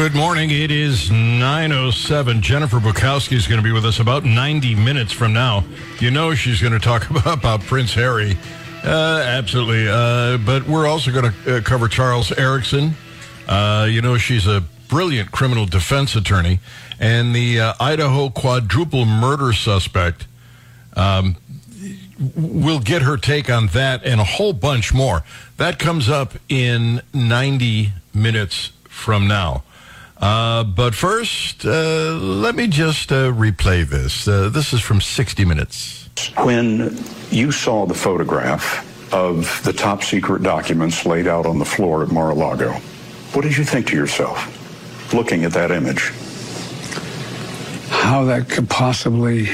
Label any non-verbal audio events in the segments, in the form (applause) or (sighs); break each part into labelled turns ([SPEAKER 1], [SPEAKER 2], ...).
[SPEAKER 1] Good morning. It is 9.07. Jennifer Bukowski is going to be with us about 90 minutes from now. You know she's going to talk (laughs) about, about Prince Harry. Uh, absolutely. Uh, but we're also going to uh, cover Charles Erickson. Uh, you know she's a brilliant criminal defense attorney. And the uh, Idaho quadruple murder suspect. Um, we'll get her take on that and a whole bunch more. That comes up in 90 minutes from now. Uh, but first, uh, let me just uh, replay this. Uh, this is from 60 Minutes.
[SPEAKER 2] When you saw the photograph of the top secret documents laid out on the floor at Mar-a-Lago, what did you think to yourself looking at that image?
[SPEAKER 3] How that could possibly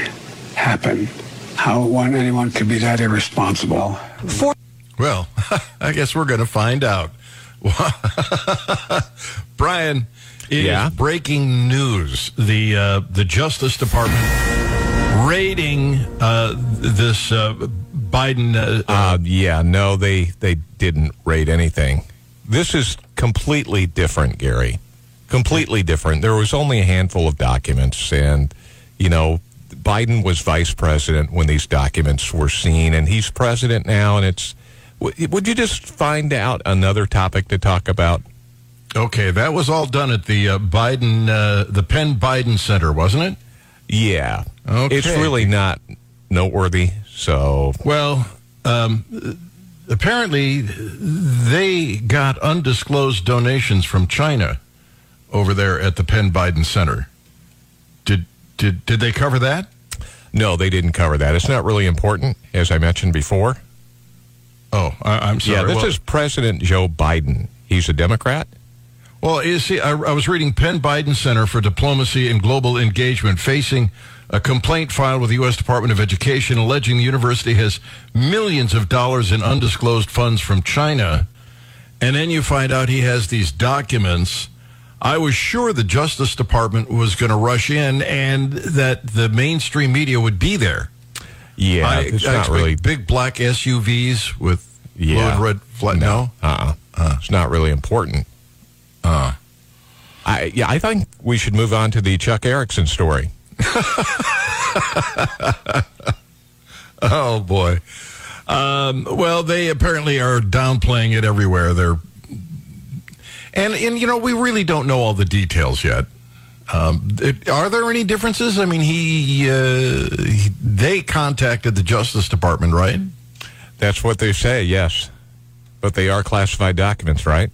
[SPEAKER 3] happen. How one, anyone could be that irresponsible.
[SPEAKER 1] For- well, (laughs) I guess we're going to find out. (laughs) Brian, it yeah. breaking news. The uh, the Justice Department raiding uh, this uh, Biden. Uh,
[SPEAKER 4] uh, yeah, no, they they didn't raid anything. This is completely different, Gary. Completely different. There was only a handful of documents, and you know, Biden was vice president when these documents were seen, and he's president now, and it's. Would you just find out another topic to talk about?
[SPEAKER 1] Okay, that was all done at the uh, Biden, uh, the Penn Biden Center, wasn't it?
[SPEAKER 4] Yeah. Okay. It's really not noteworthy. So,
[SPEAKER 1] well, um, apparently they got undisclosed donations from China over there at the Penn Biden Center. Did did did they cover that?
[SPEAKER 4] No, they didn't cover that. It's not really important, as I mentioned before.
[SPEAKER 1] Oh, I, am sorry.
[SPEAKER 4] Yeah, this well, is President Joe Biden. He's a Democrat.
[SPEAKER 1] Well, you see, I, I, was reading Penn Biden Center for Diplomacy and Global Engagement facing a complaint filed with the U.S. Department of Education alleging the university has millions of dollars in undisclosed funds from China. And then you find out he has these documents. I was sure the Justice Department was going to rush in and that the mainstream media would be there.
[SPEAKER 4] Yeah, I, it's I not really
[SPEAKER 1] big black SUVs with yeah. red flag.
[SPEAKER 4] No, no. Uh-uh. uh, it's not really important. Uh, I, yeah, I think we should move on to the Chuck Erickson story. (laughs)
[SPEAKER 1] oh boy. Um, well, they apparently are downplaying it everywhere. They're and and you know we really don't know all the details yet. Um, it, are there any differences? I mean, he, uh, he, they contacted the Justice Department, right?
[SPEAKER 4] That's what they say. Yes, but they are classified documents, right?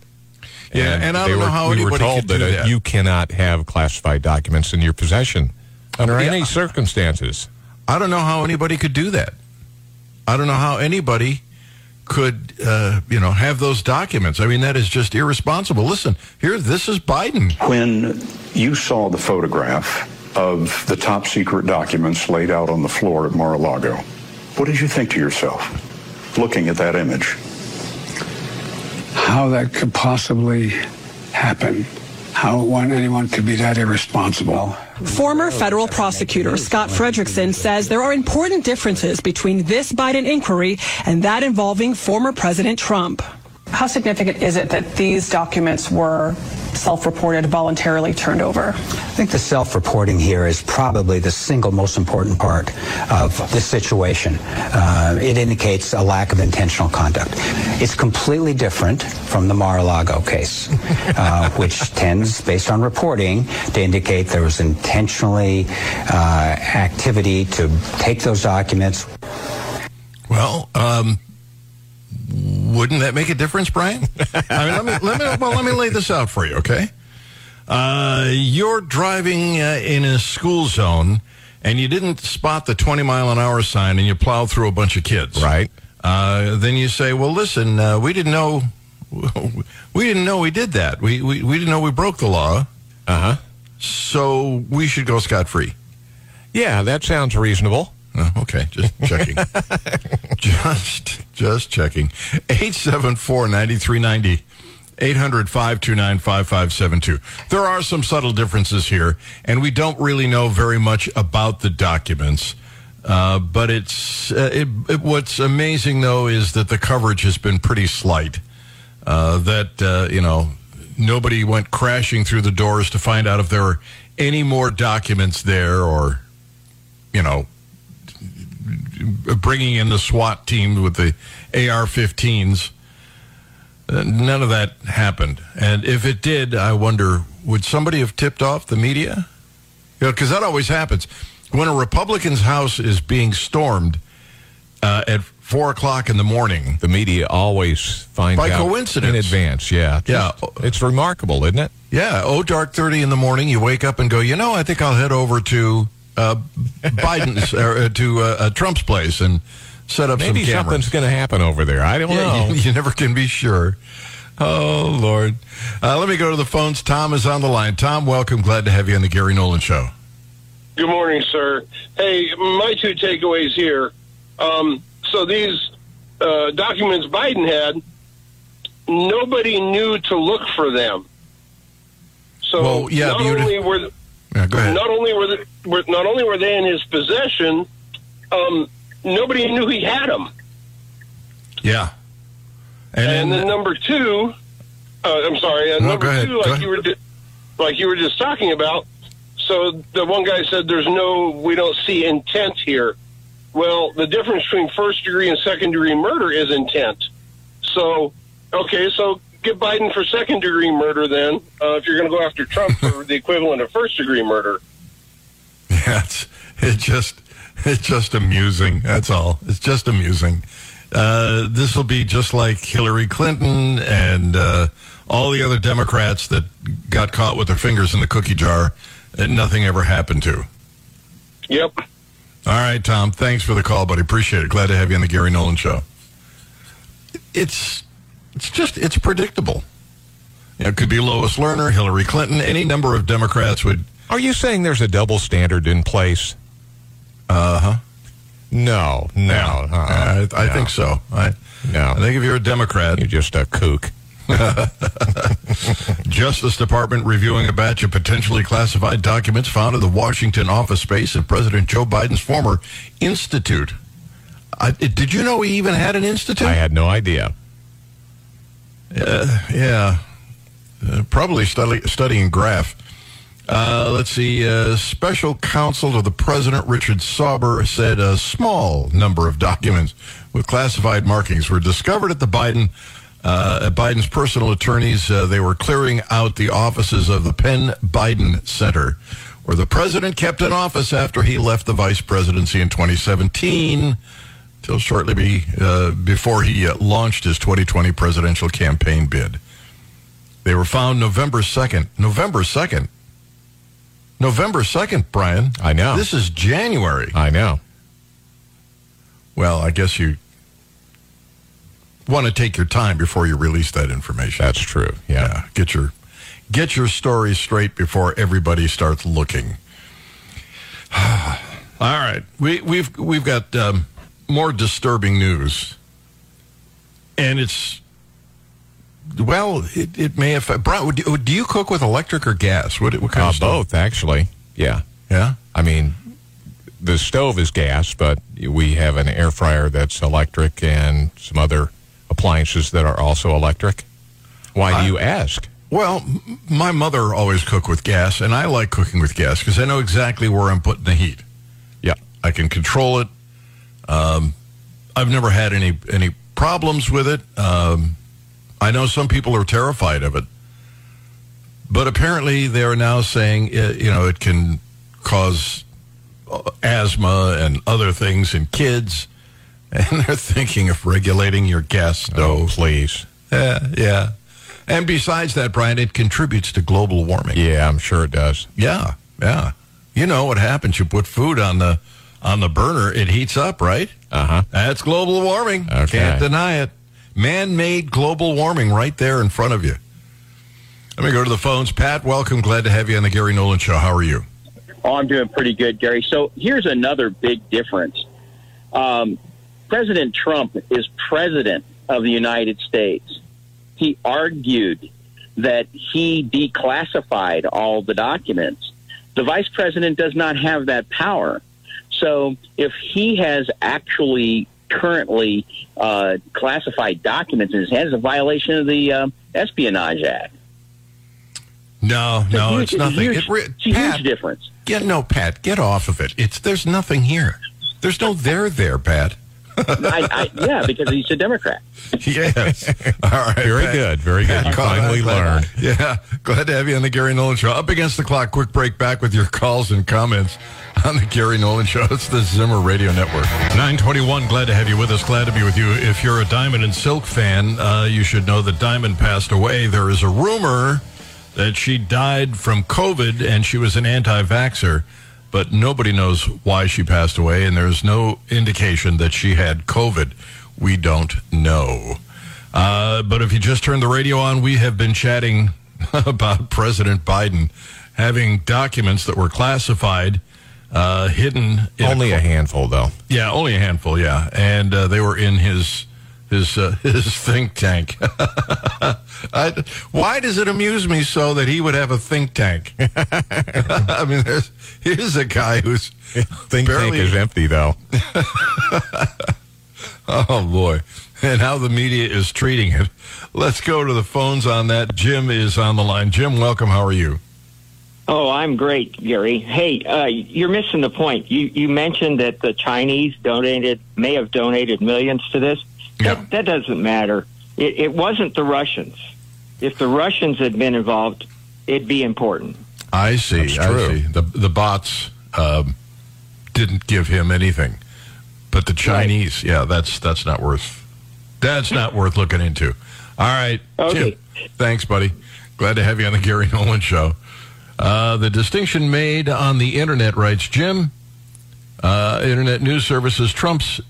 [SPEAKER 1] Yeah, and, and I don't
[SPEAKER 4] were,
[SPEAKER 1] know how
[SPEAKER 4] we were told
[SPEAKER 1] that,
[SPEAKER 4] that, you cannot have classified documents in your possession under yeah, any circumstances.
[SPEAKER 1] I don't know how anybody could do that. I don't know how anybody could, uh, you know, have those documents. I mean, that is just irresponsible. Listen, here, this is Biden.
[SPEAKER 2] When you saw the photograph of the top secret documents laid out on the floor at Mar-a-Lago, what did you think to yourself looking at that image?
[SPEAKER 3] How that could possibly happen. How one, anyone could be that irresponsible.
[SPEAKER 5] Former federal prosecutor Scott Frederickson says there are important differences between this Biden inquiry and that involving former President Trump.
[SPEAKER 6] How significant is it that these documents were self-reported, voluntarily turned over?
[SPEAKER 7] I think the self-reporting here is probably the single most important part of this situation. Uh, it indicates a lack of intentional conduct. It's completely different from the Mar-a-Lago case, uh, (laughs) which tends, based on reporting, to indicate there was intentionally uh, activity to take those documents.
[SPEAKER 1] Well, um, wouldn't that make a difference, Brian? I mean, let me, let me, well, let me lay this out for you, okay? Uh, you're driving uh, in a school zone and you didn't spot the 20 mile an hour sign and you plow through a bunch of kids.
[SPEAKER 4] Right.
[SPEAKER 1] Uh, then you say, well, listen, uh, we didn't know, (laughs) we didn't know we did that. We, we, we didn't know we broke the law.
[SPEAKER 4] Uh huh.
[SPEAKER 1] So we should go scot free.
[SPEAKER 4] Yeah, that sounds reasonable.
[SPEAKER 1] Oh, okay, just checking. (laughs) just just checking. 874-9390. 800-529-5572. There are some subtle differences here, and we don't really know very much about the documents. Uh, but it's uh, it, it, what's amazing though is that the coverage has been pretty slight. Uh, that uh, you know nobody went crashing through the doors to find out if there were any more documents there or, you know, bringing in the SWAT team with the AR 15s. Uh, none of that happened. And if it did, I wonder would somebody have tipped off the media? You know, because that always happens. When a Republican's house is being stormed uh, at four o'clock in the morning,
[SPEAKER 4] The media always finds
[SPEAKER 1] By
[SPEAKER 4] out
[SPEAKER 1] coincidence.
[SPEAKER 4] in advance. Yeah,
[SPEAKER 1] Yeah.
[SPEAKER 4] it's remarkable, isn't it?
[SPEAKER 1] Yeah, oh, dark thirty in the morning. You wake up and go, you know, I think I'll head over to uh, Biden's (laughs) or uh, to uh, uh, Trump's place and set up
[SPEAKER 4] Maybe
[SPEAKER 1] some cameras.
[SPEAKER 4] something's going to happen over there. I don't
[SPEAKER 1] Yeah,
[SPEAKER 4] know.
[SPEAKER 1] you, (laughs) you never can be sure. Oh Lord, uh, let me go to the phones. Tom is on the line. Tom, welcome. Glad to have you on the Gary Nolan Show.
[SPEAKER 8] Good morning, sir. Hey, my two takeaways here. Um, so these uh, documents Biden had, nobody knew to look for them. So
[SPEAKER 1] Well, yeah,
[SPEAKER 8] not only were
[SPEAKER 1] Yeah, go ahead.
[SPEAKER 8] not only were, the, were not only were they in his possession, um, nobody knew he had them.
[SPEAKER 1] Yeah, and,
[SPEAKER 8] And,
[SPEAKER 1] then,
[SPEAKER 8] then number two, uh, I'm sorry, uh,
[SPEAKER 1] No,
[SPEAKER 8] number
[SPEAKER 1] ahead.
[SPEAKER 8] two, like you were, like you were just talking about. So the one guy said, "There's no, we don't see intent here." Well, the difference between first degree and second degree murder is intent. So, okay, so get Biden for second degree murder then, uh, if you're going to go after Trump for the equivalent of first degree murder.
[SPEAKER 1] Yeah, it's, it's just it's just amusing. That's all. It's just amusing. Uh, this will be just like Hillary Clinton and uh, all the other Democrats that got caught with their fingers in the cookie jar that nothing ever happened to.
[SPEAKER 8] Yep.
[SPEAKER 1] All right, Tom. Thanks for the call, buddy. Appreciate it. Glad to have you on the Gary Nolan Show. It's it's just it's predictable. You know, it could be Lois Lerner, Hillary Clinton, any number of Democrats would.
[SPEAKER 4] Are you saying there's a double standard in place?
[SPEAKER 1] Uh huh.
[SPEAKER 4] No, no. uh-uh.
[SPEAKER 1] I, I
[SPEAKER 4] No.
[SPEAKER 1] think so. I,
[SPEAKER 4] No.
[SPEAKER 1] I think if you're a Democrat,
[SPEAKER 4] You're just a kook. (laughs)
[SPEAKER 1] Justice Department reviewing a batch of potentially classified documents found in the Washington office space of President Joe Biden's former institute. I, did you know he even had an institute?
[SPEAKER 4] I had no idea.
[SPEAKER 1] yeah, uh, probably study, studying graph. Uh, let's see. Uh, Special counsel to the president, Richard Sauber, said a small number of documents with classified markings were discovered at the Biden, uh, at Biden's personal attorneys. Uh, they were clearing out the offices of the Penn Biden Center, where the president kept an office after he left the vice presidency in 2017 till shortly be, uh, before he uh, launched his 2020 presidential campaign bid. They were found November 2nd. November 2nd. November 2nd, Brian.
[SPEAKER 4] I know.
[SPEAKER 1] This is January.
[SPEAKER 4] I know.
[SPEAKER 1] Well, I guess you want to take your time before you release that information.
[SPEAKER 4] That's true. Yeah.
[SPEAKER 1] yeah. Get your get your story straight before everybody starts looking. (sighs) All right, we, we've we've got um, more disturbing news, and it's well, it, it may affect. Brian, would you, do you cook with electric or gas? What, what kind
[SPEAKER 4] Uh,
[SPEAKER 1] of
[SPEAKER 4] both, actually. Yeah.
[SPEAKER 1] Yeah.
[SPEAKER 4] I mean, the stove is gas, but we have an air fryer that's electric and some other appliances that are also electric. Why do you ask?
[SPEAKER 1] Well, my mother always cooked with gas, and I like cooking with gas because I know exactly where I'm putting the heat.
[SPEAKER 4] Yeah.
[SPEAKER 1] I can control it. Um, I've never had any any problems with it. Um, I know some people are terrified of it, but apparently they are now saying uh, you know it can cause uh, asthma and other things in kids, (laughs) and they're thinking of regulating your gas
[SPEAKER 4] Oh, please.
[SPEAKER 1] Yeah, yeah. And besides that, Brian, it contributes to global warming.
[SPEAKER 4] Yeah, I'm sure it does.
[SPEAKER 1] Yeah, yeah. You know what happens? You put food on the on the burner, it heats up, right?
[SPEAKER 4] Uh huh.
[SPEAKER 1] That's global warming.
[SPEAKER 4] Okay.
[SPEAKER 1] Can't deny it. Man-made global warming right there in front of you. Let me go to the phones. Pat, welcome. Glad to have you on the Gary Nolan Show. How are you?
[SPEAKER 9] Oh, I'm doing pretty good, Gary. So here's another big difference. Um, President Trump is president of the United States. He argued that he declassified all the documents. The vice president does not have that power. So if he has actually currently uh, classified documents in his hands, it's a violation of the uh, Espionage Act.
[SPEAKER 1] No, no, it's
[SPEAKER 9] a
[SPEAKER 1] nothing.
[SPEAKER 9] huge,
[SPEAKER 1] It re-
[SPEAKER 9] it's a
[SPEAKER 1] Pat,
[SPEAKER 9] huge difference.
[SPEAKER 1] Get no, Pat. Get off of it. It's there's nothing here. There's no there there, Pat.
[SPEAKER 9] I, I, yeah, because he's a Democrat. (laughs)
[SPEAKER 1] Yes. All right.
[SPEAKER 4] Very
[SPEAKER 1] Pat.
[SPEAKER 4] good. Very good.
[SPEAKER 1] Pat,
[SPEAKER 4] You
[SPEAKER 1] glad-
[SPEAKER 4] finally
[SPEAKER 1] glad-
[SPEAKER 4] learned.
[SPEAKER 1] Yeah. Glad to have you on the Gary Nolan Show. Up against the clock. Quick break. Back with your calls and comments (laughs) on the Gary Nolan Show. It's the Zimmer Radio Network. 921. Glad to have you with us. Glad to be with you. If you're a Diamond and Silk fan, uh, you should know that Diamond passed away. There is a rumor that she died from COVID and she was an anti-vaxxer, but nobody knows why she passed away, and there's no indication that she had COVID. We don't know. Uh, but if you just turned the radio on, we have been chatting (laughs) about President Biden having documents that were classified, uh, hidden. in
[SPEAKER 4] Only a handful, though.
[SPEAKER 1] yeah, only a handful. Yeah, and uh, they were in his his uh, (laughs) his think tank. (laughs) I, why does it amuse me so that he would have a think tank? (laughs) I mean, there's, here's a guy who's
[SPEAKER 4] Think tank is empty, though.
[SPEAKER 1] Oh boy, and how the media is treating it. Let's go to the phones on that. Jim is on the line. Jim, welcome. How are you?
[SPEAKER 10] Oh, I'm great, Gary. Hey, uh, you're missing the point. You you mentioned that the Chinese donated may have donated millions to this.
[SPEAKER 1] Yeah.
[SPEAKER 10] That, that doesn't matter. It, it wasn't the Russians. If the Russians had been involved, it'd be important.
[SPEAKER 1] I see.
[SPEAKER 4] That's
[SPEAKER 1] I
[SPEAKER 4] true.
[SPEAKER 1] see. The the bots um, didn't give him anything, but the Chinese, yeah, that's that's not worth that's not (laughs) worth looking into. All right,
[SPEAKER 10] Okay.
[SPEAKER 1] Jim. Thanks, buddy. Glad to have you on the Gary Nolan Show. Uh, the distinction made on the internet, writes Jim. Uh, internet news services Trump's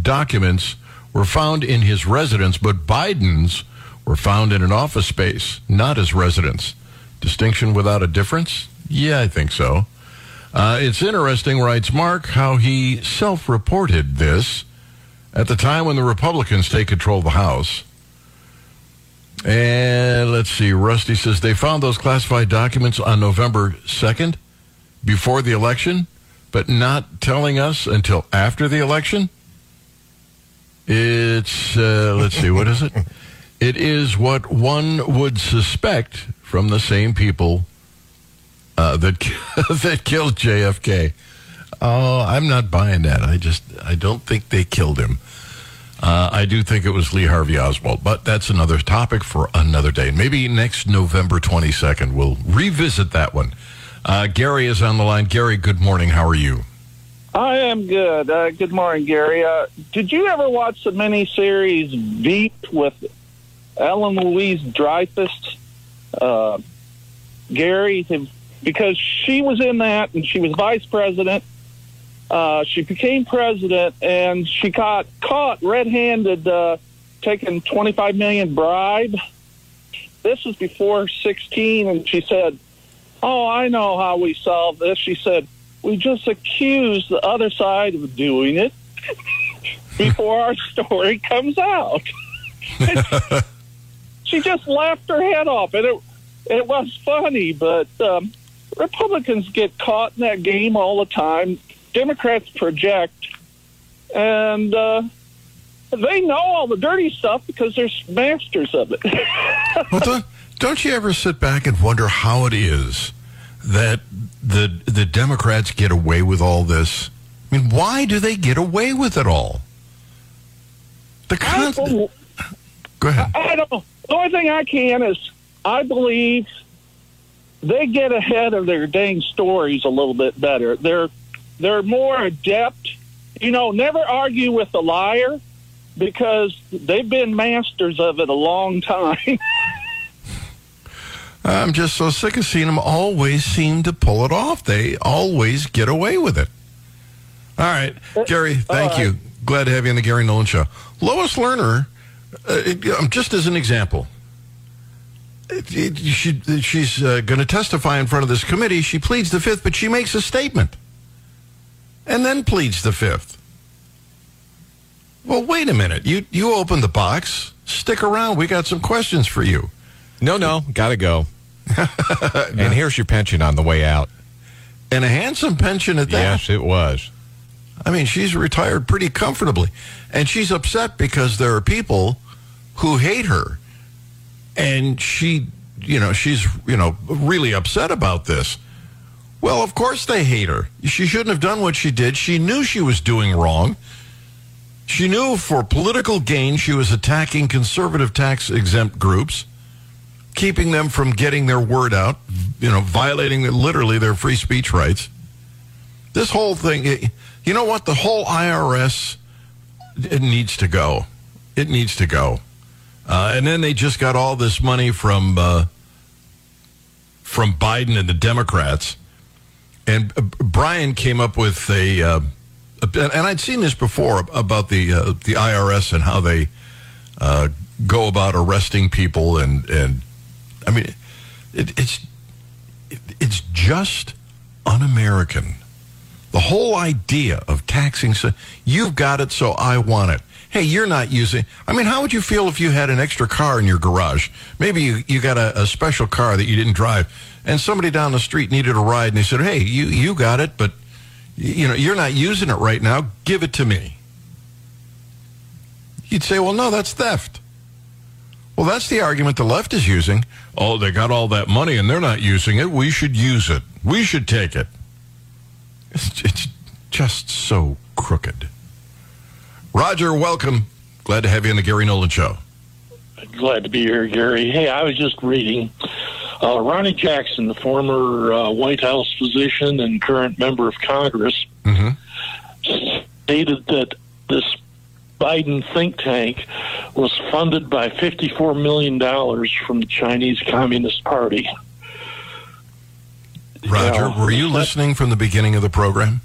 [SPEAKER 1] documents were found in his residence, but Biden's were found in an office space, not his residence. Distinction without a difference? Yeah, I think so. Uh, it's interesting, writes Mark, how he self reported this at the time when the Republicans take control of the House. And let's see, Rusty says they found those classified documents on November 2nd, before the election, but not telling us until after the election. It's, uh, let's see, what is it? (laughs) It is what one would suspect from the same people uh, that (laughs) that killed JFK. Oh, I'm not buying that. I just I don't think they killed him. Uh, I do think it was Lee Harvey Oswald, but that's another topic for another day. Maybe next November 22nd we'll revisit that one. Uh, Gary is on the line. Gary, good morning. How are you?
[SPEAKER 11] I am good. Uh, good morning, Gary. Uh, did you ever watch the miniseries Veep with Ellen Louise Dreyfus? Uh, Gary, because she was in that and she was vice president. Uh, she became president and she got caught red-handed uh, taking 25 million bribe. This was before 16, and she said, "Oh, I know how we solve this." She said, "We just accuse the other side of doing it (laughs) before our story comes out." (laughs) she just laughed her head off, and it it was funny. But um, Republicans get caught in that game all the time. Democrats project, and uh, they know all the dirty stuff because they're masters of it. (laughs)
[SPEAKER 1] Well, don't, don't you ever sit back and wonder how it is that the the Democrats get away with all this? I mean, why do they get away with it all? The
[SPEAKER 11] I
[SPEAKER 1] con- Go ahead.
[SPEAKER 11] I don't. The only thing I can is I believe they get ahead of their dang stories a little bit better. They're they're more adept. You know, never argue with a liar because they've been masters of it a long time. (laughs)
[SPEAKER 1] I'm just so sick of seeing them always seem to pull it off. They always get away with it. All right, Gary, thank you. Glad to have you on the Gary Nolan Show. Lois Lerner, uh, um, just as an example, it- it- she, she's uh, going to testify in front of this committee. She pleads the fifth, but she makes a statement and then pleads the fifth. Well, wait a minute. You you opened the box. Stick around. We got some questions for you.
[SPEAKER 4] No, no, gotta go. (laughs) and here's your pension on the way out.
[SPEAKER 1] And a handsome pension at that.
[SPEAKER 4] Yes, it was.
[SPEAKER 1] I mean, she's retired pretty comfortably. And she's upset because there are people who hate her. And she you know, she's, you know, really upset about this. Well, of course they hate her. She shouldn't have done what she did. She knew she was doing wrong. She knew for political gain she was attacking conservative tax exempt groups, keeping them from getting their word out, you know, violating literally their free speech rights. This whole thing, you know what? The whole IRS, it needs to go. It needs to go. Uh, and then they just got all this money from uh, from Biden and the Democrats. And uh, Brian came up with a, uh, and I'd seen this before about the uh, the IRS and how they uh, go about arresting people and and I mean it, it's it, it's just un-American. The whole idea of taxing, so you've got it, so I want it. Hey, you're not using. I mean, how would you feel if you had an extra car in your garage? Maybe you, you got a, a special car that you didn't drive, and somebody down the street needed a ride, and they said, "Hey, you you got it, but you know you're not using it right now. Give it to me." You'd say, "Well, no, that's theft." Well, that's the argument the left is using. Oh, they got all that money and they're not using it. We should use it. We should take it. It's, it's just so crooked. Roger, welcome. Glad to have you on the Gary Nolan Show.
[SPEAKER 12] Glad to be here, Gary. Hey, I was just reading. Uh, Ronny Jackson, the former uh, White House physician and current member of Congress,
[SPEAKER 1] mm-hmm.
[SPEAKER 12] stated that this Biden think tank was funded by $54 million from the Chinese Communist Party.
[SPEAKER 1] Roger,
[SPEAKER 12] Now,
[SPEAKER 1] were you listening from the beginning of the program?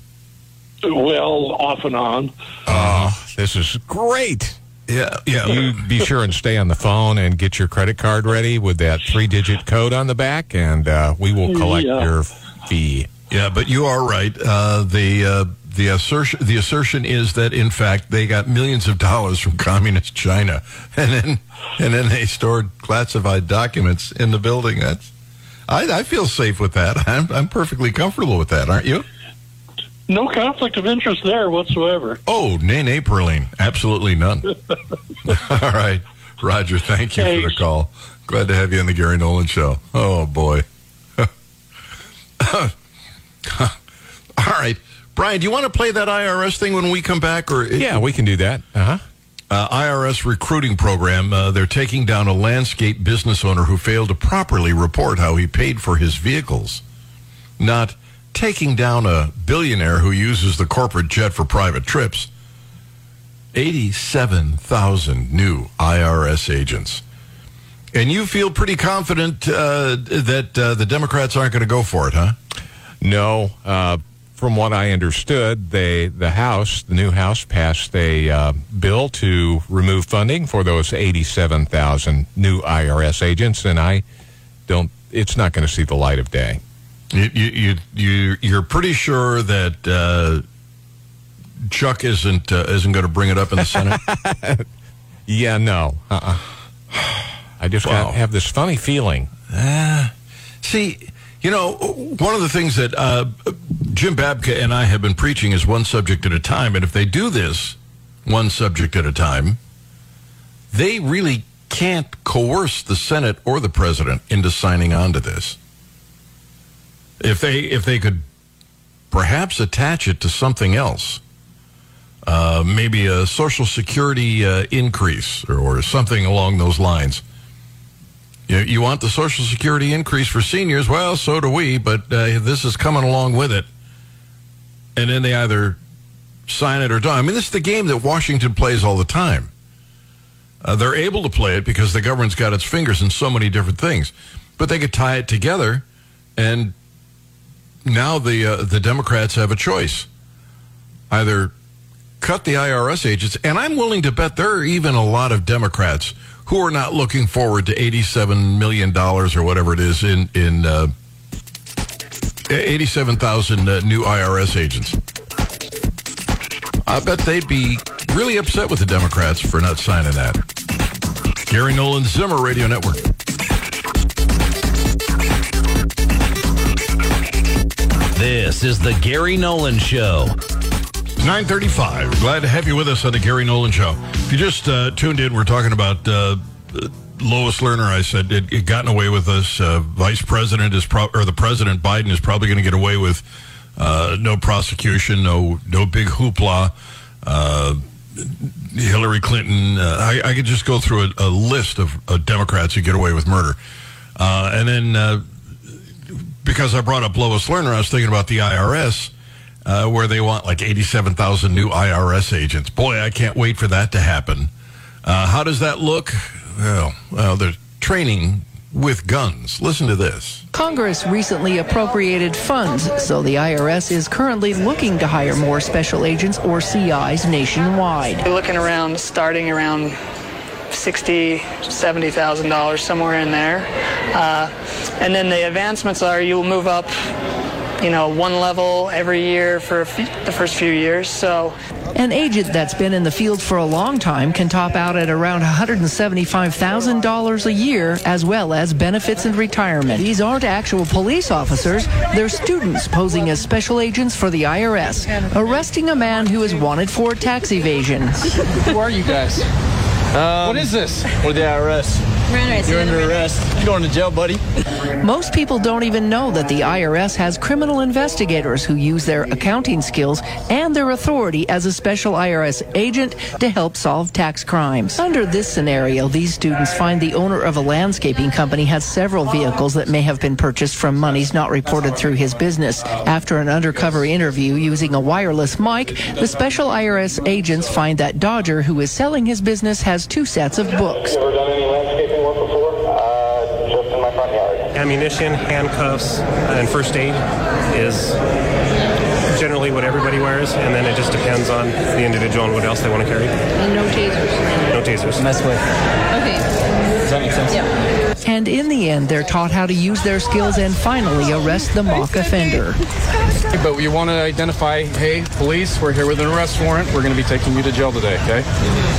[SPEAKER 12] Well, off and on.
[SPEAKER 4] Oh, this is great.
[SPEAKER 1] Yeah, yeah.
[SPEAKER 4] You be sure and stay on the phone and get your credit card ready with that three-digit code on the back, and uh, we will collect
[SPEAKER 1] Yeah.
[SPEAKER 4] your fee.
[SPEAKER 1] Yeah, but you are right. Uh, the uh, the assertion the assertion is that in fact they got millions of dollars from communist China, (laughs) and then and then they stored classified documents in the building. That's I, I feel safe with that. I'm I'm perfectly comfortable with that. Aren't you?
[SPEAKER 12] No conflict of interest there whatsoever.
[SPEAKER 1] Oh, nay, nay, Perline. Absolutely none. (laughs) (laughs) All right. Roger, thank you for the call. Glad to have you on the Gary Nolan Show. Oh, boy. (laughs) All right. Brian, do you want to play that IRS thing when we come back? Or
[SPEAKER 4] Yeah, we can do that. Uh-huh.
[SPEAKER 1] uh, IRS recruiting program. Uh, they're taking down a landscape business owner who failed to properly report how he paid for his vehicles. Not taking down a billionaire who uses the corporate jet for private trips. 87,000 new IRS agents. And you feel pretty confident uh, that uh, the Democrats aren't going to go for it, huh?
[SPEAKER 4] No. Uh, from what I understood, they the House, the new House, passed a uh, bill to remove funding for those 87,000 new IRS agents, and I don't. It's not going to see the light of day.
[SPEAKER 1] You, you, you, you, you're pretty sure that uh, Chuck isn't uh, isn't going to bring it up in the Senate. (laughs)
[SPEAKER 4] Yeah, no. Uh-uh. I just
[SPEAKER 1] Wow.
[SPEAKER 4] got, have this funny feeling.
[SPEAKER 1] Uh, see, you know, one of the things that uh, Jim Babka and I have been preaching is one subject at a time. And if they do this one subject at a time, they really can't coerce the Senate or the president into signing on to this. If they if they could perhaps attach it to something else, uh, maybe a Social Security uh, increase or, or something along those lines. You, you want the Social Security increase for seniors? Well, so do we, but uh, this is coming along with it. And then they either sign it or don't. I mean, this is the game that Washington plays all the time. Uh, they're able to play it because the government's got its fingers in so many different things, but they could tie it together, and now the uh, the Democrats have a choice: either cut the IRS agents, and I'm willing to bet there are even a lot of Democrats who are not looking forward to 87 million dollars or whatever it is in in uh, 87,000 uh, new IRS agents. I bet they'd be really upset with the Democrats for not signing that. Gary Nolan Zimmer Radio Network.
[SPEAKER 13] This is the Gary Nolan Show.
[SPEAKER 1] 935. Glad to have you with us on the Gary Nolan Show. If you just uh, tuned in, we're talking about uh, Lois Lerner, I said it, it gotten away with us. Uh, Vice President is pro- or the President Biden is probably going to get away with uh, no prosecution, no no big hoopla. Uh, Hillary Clinton. Uh, I, I could just go through a, a list of Democrats who get away with murder, and then because I brought up Lois Lerner, I was thinking about the IRS. Uh, where they want like 87,000 new IRS agents. Boy, I can't wait for that to happen. Uh, how does that look? Well, well, they're training with guns. Listen to this.
[SPEAKER 14] Congress recently appropriated funds, so the IRS is currently looking to hire more special agents or CIs nationwide.
[SPEAKER 15] We're looking around, starting around sixty, seventy thousand dollars, somewhere in there, uh, and then the advancements are you'll move up, you know, one level every year for a few, the first few years. So
[SPEAKER 14] An agent that's been in the field for a long time can top out at around $175,000 a year, as well as benefits and retirement. These aren't actual police officers, they're students posing as special agents for the IRS, arresting a man who is wanted for tax evasion.
[SPEAKER 16] Who are you guys? What is this?
[SPEAKER 17] We're the IRS. You're under arrest. You're going to jail, buddy.
[SPEAKER 14] Most people don't even know that the IRS has criminal investigators who use their accounting skills and their authority as a special IRS agent to help solve tax crimes. Under this scenario, these students find the owner of a landscaping company has several vehicles that may have been purchased from monies not reported through his business. After an undercover interview using a wireless mic, the special IRS agents find that Dodger, who is selling his business, has two sets of books.
[SPEAKER 18] Ammunition, handcuffs, and first aid is generally what everybody wears, and then it just depends on the individual and what else they want to carry.
[SPEAKER 14] And no tasers.
[SPEAKER 18] No tasers.
[SPEAKER 17] Mess with.
[SPEAKER 14] Okay.
[SPEAKER 17] Does that make sense?
[SPEAKER 14] Yeah. And in the end, they're taught how to use their skills and finally arrest the mock offender.
[SPEAKER 16] But you want to identify, hey, police, we're here with an arrest warrant. We're going to be taking you to jail today, okay?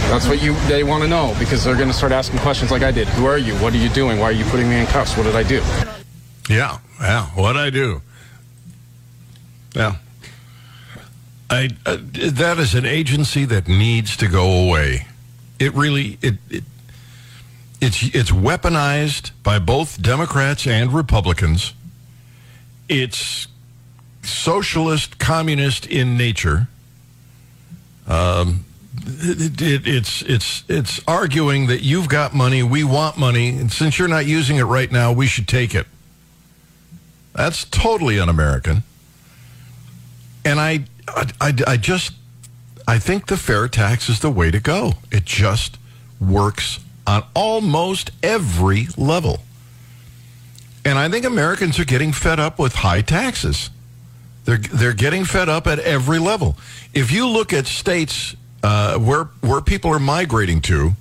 [SPEAKER 16] That's what you they want to know because they're going to start asking questions like I did. Who are you? What are you doing? Why are you putting me in cuffs? What did I do?
[SPEAKER 1] Yeah, yeah. What I do? Yeah. I uh, that is an agency that needs to go away. It really it, it it's it's weaponized by both Democrats and Republicans. It's socialist, communist in nature. Um, it, it, it's it's it's arguing that you've got money, we want money, and since you're not using it right now, we should take it. That's totally un-American. And I, I, I just, I think the fair tax is the way to go. It just works on almost every level. And I think Americans are getting fed up with high taxes. They're they're getting fed up at every level. If you look at states uh, where where people are migrating to,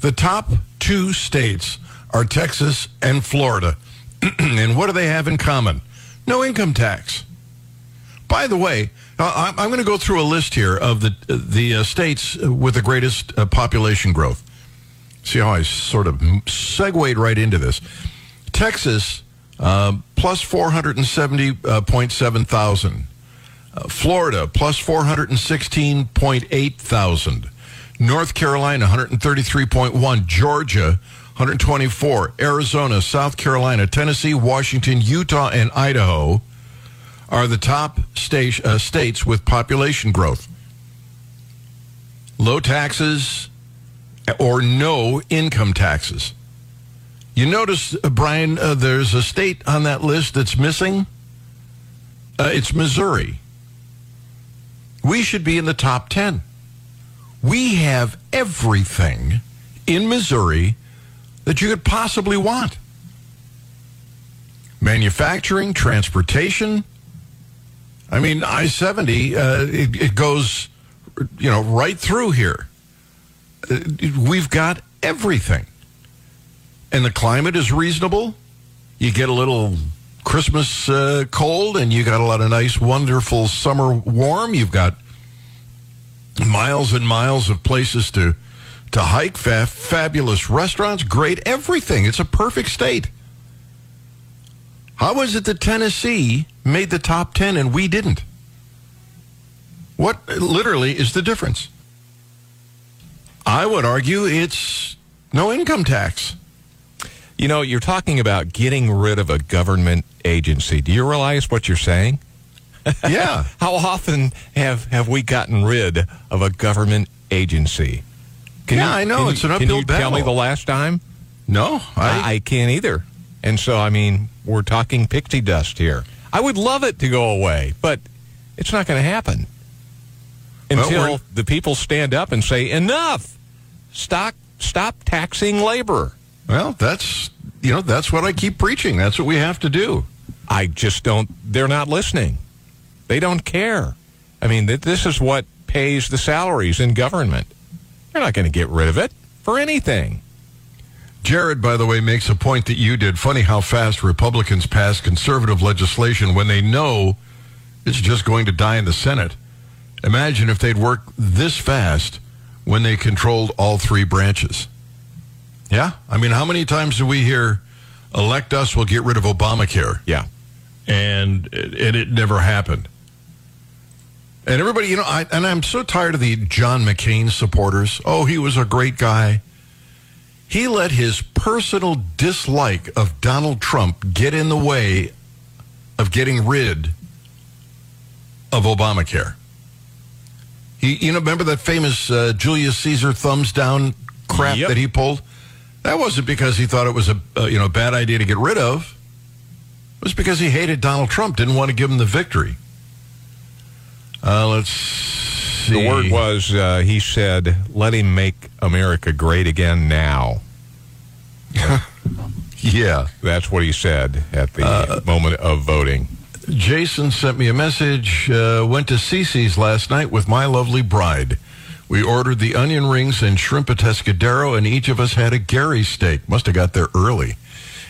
[SPEAKER 1] the top two states are Texas and Florida. (clears throat) and what do they have in common? No income tax. By the way, I'm going to go through a list here of the the uh, states with the greatest uh, population growth. See how I sort of segued right into this. Texas, uh, plus 470.7 thousand. Uh, Florida, plus 416.8 thousand. North Carolina, 133.1. Georgia, 124. Arizona, South Carolina, Tennessee, Washington, Utah, and Idaho are the top state, uh, states with population growth. Low taxes or no income taxes. You notice, uh, Brian, uh, there's a state on that list that's missing. Uh, it's Missouri. We should be in the top 10. We have everything in Missouri that you could possibly want manufacturing, transportation. I mean, I 70, uh, it, it goes, you know, right through here. Uh, we've got everything. And the climate is reasonable. You get a little Christmas uh, cold, and you got a lot of nice, wonderful summer warm. You've got miles and miles of places to to hike, fa- fabulous restaurants, great everything. It's a perfect state. How is it that Tennessee made the top 10 and we didn't? What literally is the difference? I would argue it's no income tax.
[SPEAKER 4] You know, you're talking about getting rid of a government agency. Do you realize what you're saying? (laughs)
[SPEAKER 1] Yeah. (laughs)
[SPEAKER 4] How often have have we gotten rid of a government agency?
[SPEAKER 1] Yeah, I know.
[SPEAKER 4] can
[SPEAKER 1] It's an uphill battle.
[SPEAKER 4] Can you tell me the last time?
[SPEAKER 1] No,
[SPEAKER 4] I, I can't either. And so, I mean, we're talking pixie dust here. I would love it to go away, but it's not going to happen until
[SPEAKER 1] we're-
[SPEAKER 4] the people stand up and say, "Enough! Stop! Stop taxing labor."
[SPEAKER 1] Well, that's you know that's what I keep preaching. That's what we have to do.
[SPEAKER 4] I just don't. They're not listening. They don't care. I mean, th- this is what pays the salaries in government. They're not going to get rid of it for anything.
[SPEAKER 1] Jared, by the way, makes a point that you did. Funny how fast Republicans pass conservative legislation when they know it's just going to die in the Senate. Imagine if they'd work this fast when they controlled all three branches. Yeah? I mean, how many times do we hear, elect us, we'll get rid of Obamacare?
[SPEAKER 4] Yeah.
[SPEAKER 1] And it, and it never happened. And everybody, you know, I, and I'm so tired of the John McCain supporters. Oh, he was a great guy. He let his personal dislike of Donald Trump get in the way of getting rid of Obamacare. He, you know, remember that famous uh, Julius Caesar thumbs down crap
[SPEAKER 4] Yep.
[SPEAKER 1] that he pulled? That wasn't because he thought it was a uh, you know bad idea to get rid of. It was because he hated Donald Trump, didn't want to give him the victory. Uh, let's see.
[SPEAKER 4] The word was uh, he said, "Let him make America great again now." (laughs)
[SPEAKER 1] yeah,
[SPEAKER 4] that's what he said at the moment of voting.
[SPEAKER 1] Jason sent me a message. Uh, went to Cece's last night with my lovely bride. We ordered the onion rings and shrimp a pescadero, and each of us had a Gary steak. Must have got there early.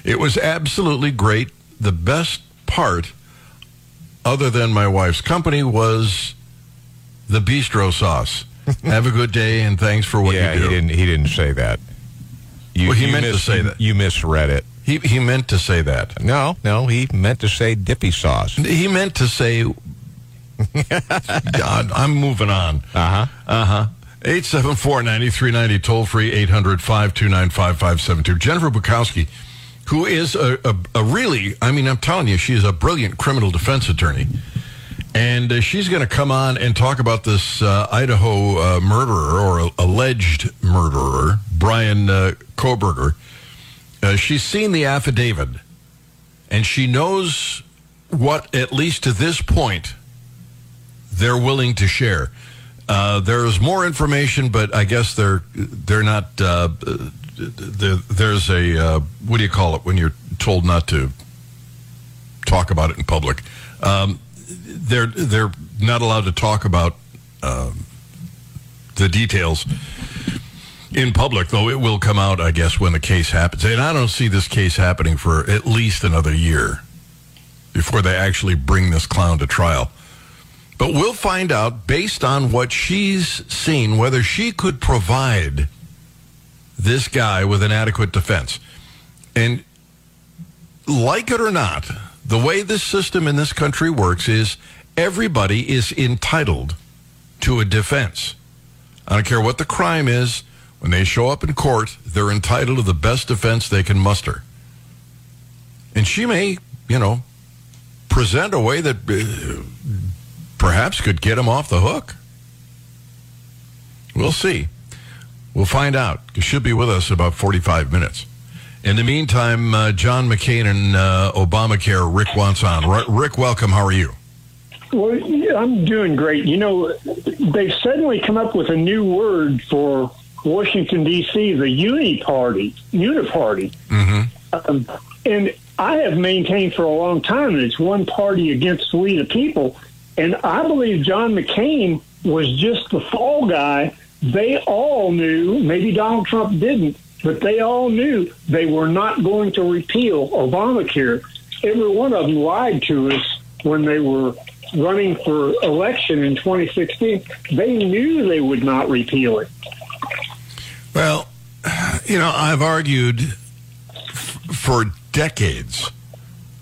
[SPEAKER 1] It was absolutely great. The best part, other than my wife's company, was the bistro sauce. (laughs) have a good day, and thanks for what
[SPEAKER 4] yeah,
[SPEAKER 1] you do.
[SPEAKER 4] he didn't. He didn't say that. You,
[SPEAKER 1] Well, he
[SPEAKER 4] you
[SPEAKER 1] meant to say that.
[SPEAKER 4] You misread it.
[SPEAKER 1] He he meant to say that.
[SPEAKER 4] No, no, he meant to say dippy sauce.
[SPEAKER 1] He meant to say. (laughs) God, I'm moving on.
[SPEAKER 4] Uh huh.
[SPEAKER 1] Uh huh. 874 9390, toll free 800 529 5572. Jennifer Bukowski, who is a, a, a really, I mean, I'm telling you, she is a brilliant criminal defense attorney. And uh, she's going to come on and talk about this uh, Idaho uh, murderer or alleged murderer, Bryan uh, Kohberger. Uh, she's seen the affidavit and she knows what, at least to this point, they're willing to share. Uh, there's more information, but I guess they're they're not. Uh, there, there's a uh, what do you call it when you're told not to talk about it in public? Um, they're they're not allowed to talk about um, the details in public, though it will come out, I guess, when the case happens. And I don't see this case happening for at least another year before they actually bring this clown to trial. But we'll find out based on what she's seen whether she could provide this guy with an adequate defense. And like it or not, the way this system in this country works is everybody is entitled to a defense. I don't care what the crime is. When they show up in court, they're entitled to the best defense they can muster. And she may, you know, present a way that uh, perhaps could get him off the hook. We'll see. We'll find out. He should be with us about 45 minutes. In the meantime, uh, John McCain and uh, Obamacare, Rick wants on. Rick, welcome. How are you?
[SPEAKER 19] Well, I'm doing great. You know, they've suddenly come up with a new word for Washington D.C. the Uni Party, Uniparty,
[SPEAKER 1] Mm-hmm.
[SPEAKER 19] um, and I have maintained for a long time that it's one party against we the people. And I believe John McCain was just the fall guy. They all knew, maybe Donald Trump didn't, but they all knew they were not going to repeal Obamacare. Every one of them lied to us when they were running for election in 2016. They knew they would not repeal it.
[SPEAKER 1] Well, you know, I've argued f- for decades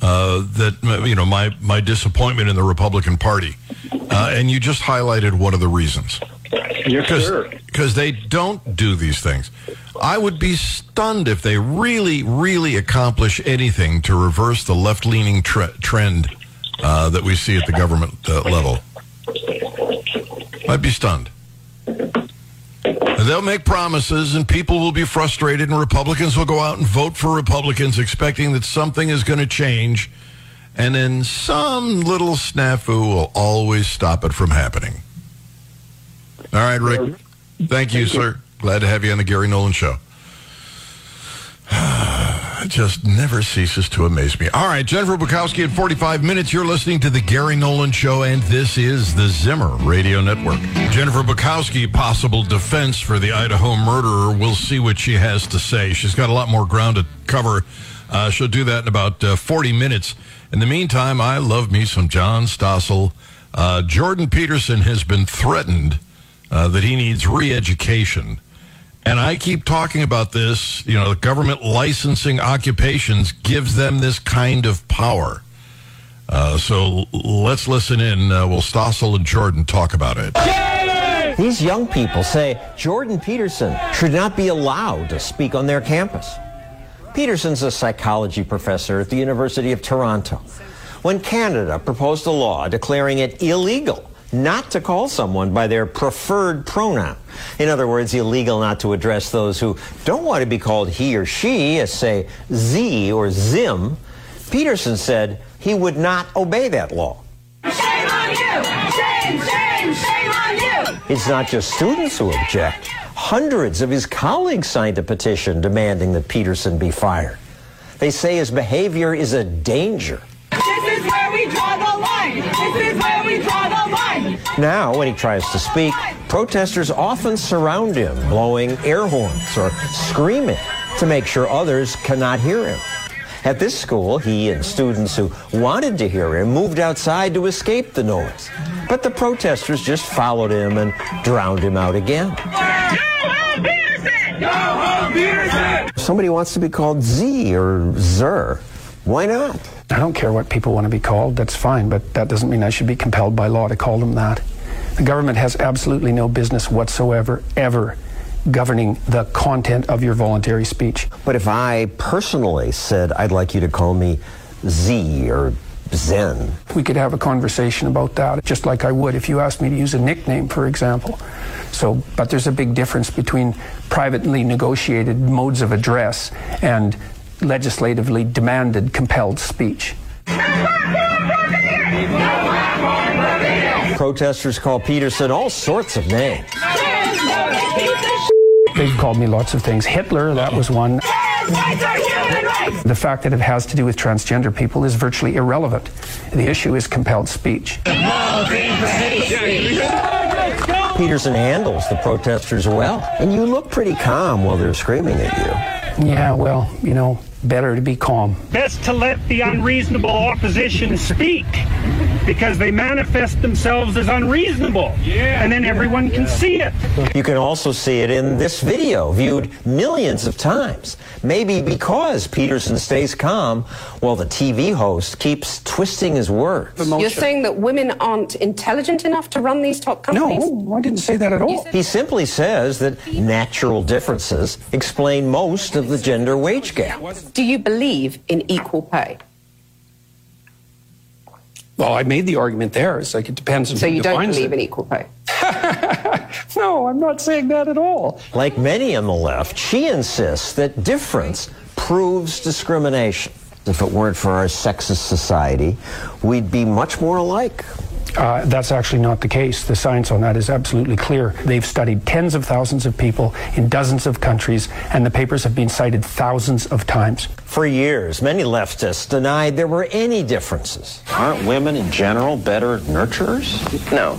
[SPEAKER 1] uh, that you know my my disappointment in the Republican Party, uh, and you just highlighted one of the reasons.
[SPEAKER 19] Yes, sir.
[SPEAKER 1] Because they don't do these things. I would be stunned if they really, really accomplish anything to reverse the left leaning tre- trend uh, that we see at the government uh, level. I'd be stunned. They'll make promises and people will be frustrated, and Republicans will go out and vote for Republicans expecting that something is going to change. And then some little snafu will always stop it from happening. All right, Rick. Thank you, sir. Glad to have you on the Gary Nolan Show. Just never ceases to amaze me. All right, Jennifer Bukowsky at 45 minutes. You're listening to the Gary Nolan Show, and this is the Zimmer Radio Network. Jennifer Bukowsky, possible defense for the Idaho murderer. We'll see what she has to say. She's got a lot more ground to cover. Uh, she'll do that in about uh, 40 minutes. In the meantime, I love me some John Stossel. Uh, Jordan Peterson has been threatened uh, that he needs re-education. And I keep talking about this. You know, the government licensing occupations gives them this kind of power. Uh, so let's listen in. Uh, will Stossel and Jordan talk about it?
[SPEAKER 20] These young people say Jordan Peterson should not be allowed to speak on their campus. Peterson's a psychology professor at the University of Toronto. When Canada proposed a law declaring it illegal not to call someone by their preferred pronoun, in other words, illegal not to address those who don't want to be called he or she, as say Z or Zim, Peterson said he would not obey that law.
[SPEAKER 21] Shame on you! Shame, shame, shame on you!
[SPEAKER 20] It's not just students who object. Hundreds of his colleagues signed a petition demanding that Peterson be fired. They say his behavior is a danger.
[SPEAKER 21] This is where we draw the line! This is where we draw the line!
[SPEAKER 20] Now, when he tries to speak, protesters often surround him, blowing air horns or screaming to make sure others cannot hear him. At this school, he and students who wanted to hear him moved outside to escape the noise. But the protesters just followed him and drowned him out again. If somebody wants to be called Z or Zer, why not?
[SPEAKER 3] I don't care what people want to be called, that's fine, but that doesn't mean I should be compelled by law to call them that. The government has absolutely no business whatsoever, ever, governing the content of your voluntary speech.
[SPEAKER 20] But if I personally said, I'd like you to call me Z or Zen,
[SPEAKER 3] We could have a conversation about that, just like I would if you asked me to use a nickname, for example. So, but there's a big difference between privately negotiated modes of address and legislatively demanded compelled speech.
[SPEAKER 20] protesters call Peterson all sorts of names.
[SPEAKER 3] They've called me lots of things. Hitler, that was one. The fact that it has to do with transgender people is virtually irrelevant. The issue is compelled speech.
[SPEAKER 20] Peterson handles the protesters well, and you look pretty calm while they're screaming at you.
[SPEAKER 3] Yeah, well, you know, better to be calm.
[SPEAKER 22] Best to let the unreasonable opposition speak because they manifest themselves as unreasonable. And then everyone can see it.
[SPEAKER 20] You can also see it in this video, viewed millions of times. Maybe because Peterson stays calm while the TV host keeps twisting his words.
[SPEAKER 23] You're saying that women aren't intelligent enough to run these top companies?
[SPEAKER 3] No, I didn't say that at all.
[SPEAKER 20] He simply says that natural differences explain most of the gender wage gap.
[SPEAKER 23] Do you believe in equal pay?
[SPEAKER 3] Well, I made the argument there. It's like it depends on you.
[SPEAKER 23] So
[SPEAKER 3] who
[SPEAKER 23] you don't believe
[SPEAKER 3] it.
[SPEAKER 23] in equal pay? (laughs)
[SPEAKER 3] No, I'm not saying that at all.
[SPEAKER 20] Like many on the left, she insists that difference proves discrimination. If it weren't for our sexist society, we'd be much more alike.
[SPEAKER 3] Uh, that's actually not the case. The science on that is absolutely clear. They've studied tens of thousands of people in dozens of countries, and the papers have been cited thousands of times.
[SPEAKER 20] For years, many leftists denied there were any differences. Aren't women in general better nurturers?
[SPEAKER 23] No.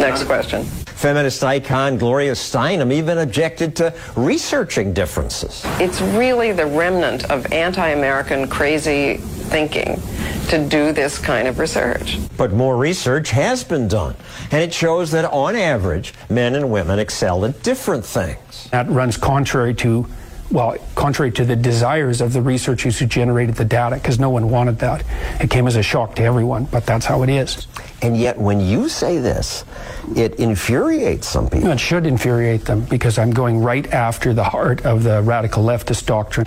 [SPEAKER 23] Next question.
[SPEAKER 20] Feminist icon Gloria Steinem even objected to researching differences.
[SPEAKER 23] It's really the remnant of anti American crazy thinking to do this kind of research.
[SPEAKER 20] But more research has been done, and it shows that on average, men and women excel at different things.
[SPEAKER 3] That runs contrary to well, contrary to the desires of the researchers who generated the data, because no one wanted that. It came as a shock to everyone, but that's how it is.
[SPEAKER 20] And yet, when you say this, it infuriates some people.
[SPEAKER 3] It should infuriate them because I'm going right after the heart of the radical leftist doctrine.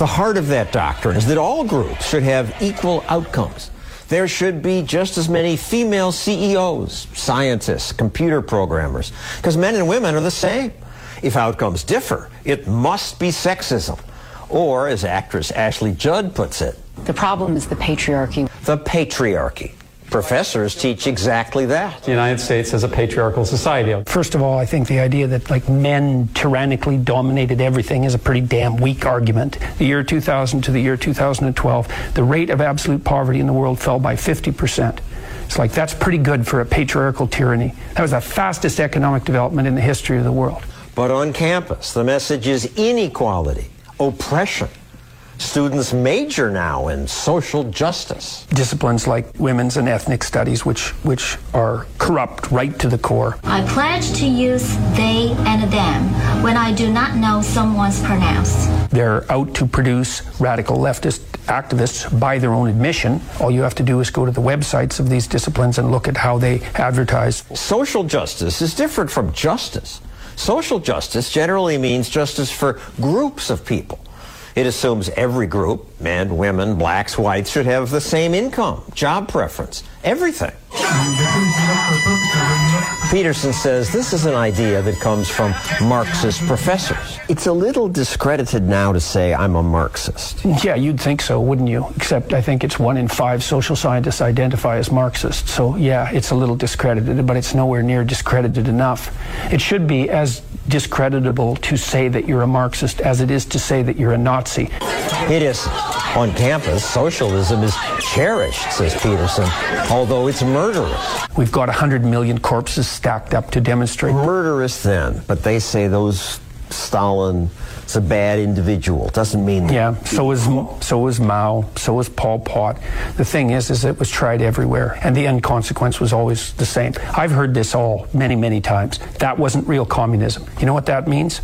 [SPEAKER 20] The heart of that doctrine is that all groups should have equal outcomes. There should be just as many female CEOs, scientists, computer programmers, because men and women are the same. If outcomes differ, it must be sexism. Or, as actress Ashley Judd puts it,
[SPEAKER 24] the problem is the patriarchy.
[SPEAKER 20] The patriarchy. Professors teach exactly that.
[SPEAKER 25] The United States is a patriarchal society.
[SPEAKER 3] First of all, I think the idea that like men tyrannically dominated everything is a pretty damn weak argument. The year 2000 to the year 2012, the rate of absolute poverty in the world fell by 50%. It's like that's pretty good for a patriarchal tyranny. That was the fastest economic development in the history of the world.
[SPEAKER 20] But on campus, the message is inequality, oppression. Students major now in social justice.
[SPEAKER 3] Disciplines like women's and ethnic studies, which, which are corrupt right to the core.
[SPEAKER 26] I pledge to use they and them when I do not know someone's pronouns.
[SPEAKER 3] They're out to produce radical leftist activists by their own admission. All you have to do is go to the websites of these disciplines and look at how they advertise.
[SPEAKER 20] Social justice is different from justice. Social justice generally means justice for groups of people. It assumes every group, men, women, blacks, whites, should have the same income, job preference, everything. Peterson says this is an idea that comes from Marxist professors. It's a little discredited now to say I'm a Marxist.
[SPEAKER 3] Yeah, you'd think so, wouldn't you? Except I think it's one in five social scientists identify as Marxist. So yeah, it's a little discredited, but it's nowhere near discredited enough. It should be as discreditable to say that you're a Marxist as it is to say that you're a Nazi.
[SPEAKER 20] It is. On campus, socialism is cherished, says Peterson, although it's murderous.
[SPEAKER 3] We've got 100 million corpses stacked up to demonstrate.
[SPEAKER 20] Murderous then, but they say those Stalin is a bad individual. Doesn't mean that.
[SPEAKER 3] Yeah, so was so was Mao, so was Pol Pot. The thing is, is it was tried everywhere, and the end consequence was always the same. I've heard this all many, many times. That wasn't real communism. You know what that means?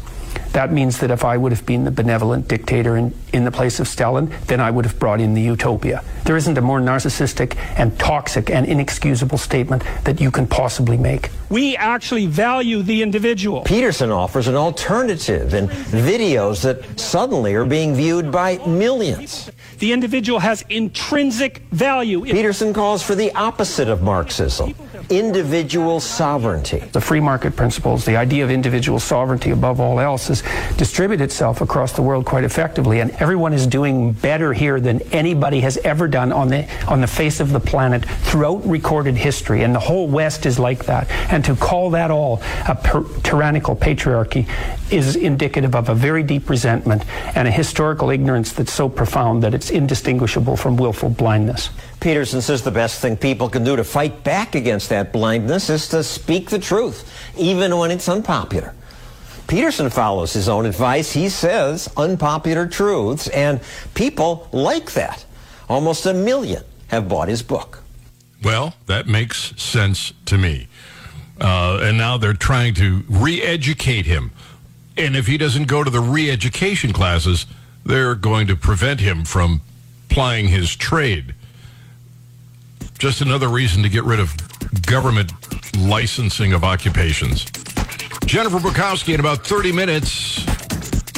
[SPEAKER 3] That means that if I would have been the benevolent dictator in, in the place of Stalin, then I would have brought in the utopia. There isn't a more narcissistic and toxic and inexcusable statement that you can possibly make.
[SPEAKER 22] We actually value the individual.
[SPEAKER 20] Peterson offers an alternative in videos that suddenly are being viewed by millions.
[SPEAKER 22] The individual has intrinsic value.
[SPEAKER 20] Peterson calls for the opposite of Marxism individual sovereignty.
[SPEAKER 3] The free market principles, the idea of individual sovereignty above all else, has distributed itself across the world quite effectively, and everyone is doing better here than anybody has ever done on the on the face of the planet throughout recorded history. And the whole West is like that. And to call that all a per- tyrannical patriarchy is indicative of a very deep resentment and a historical ignorance that's so profound that it's indistinguishable from willful blindness.
[SPEAKER 20] Peterson says the best thing people can do to fight back against that blindness is to speak the truth, even when it's unpopular. Peterson follows his own advice. He says unpopular truths, and people like that. Almost a million have bought his book.
[SPEAKER 1] Well, that makes sense to me. Uh, and now they're trying to re educate him. And if he doesn't go to the re education classes, they're going to prevent him from plying his trade. Just another reason to get rid of government licensing of occupations. Jennifer Bukowsky in about 30 minutes.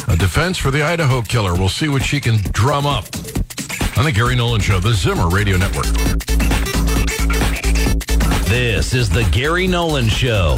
[SPEAKER 1] A defense for the Idaho killer. We'll see what she can drum up on the Gary Nolan Show, the Zimmer Radio Network.
[SPEAKER 13] This is the Gary Nolan Show.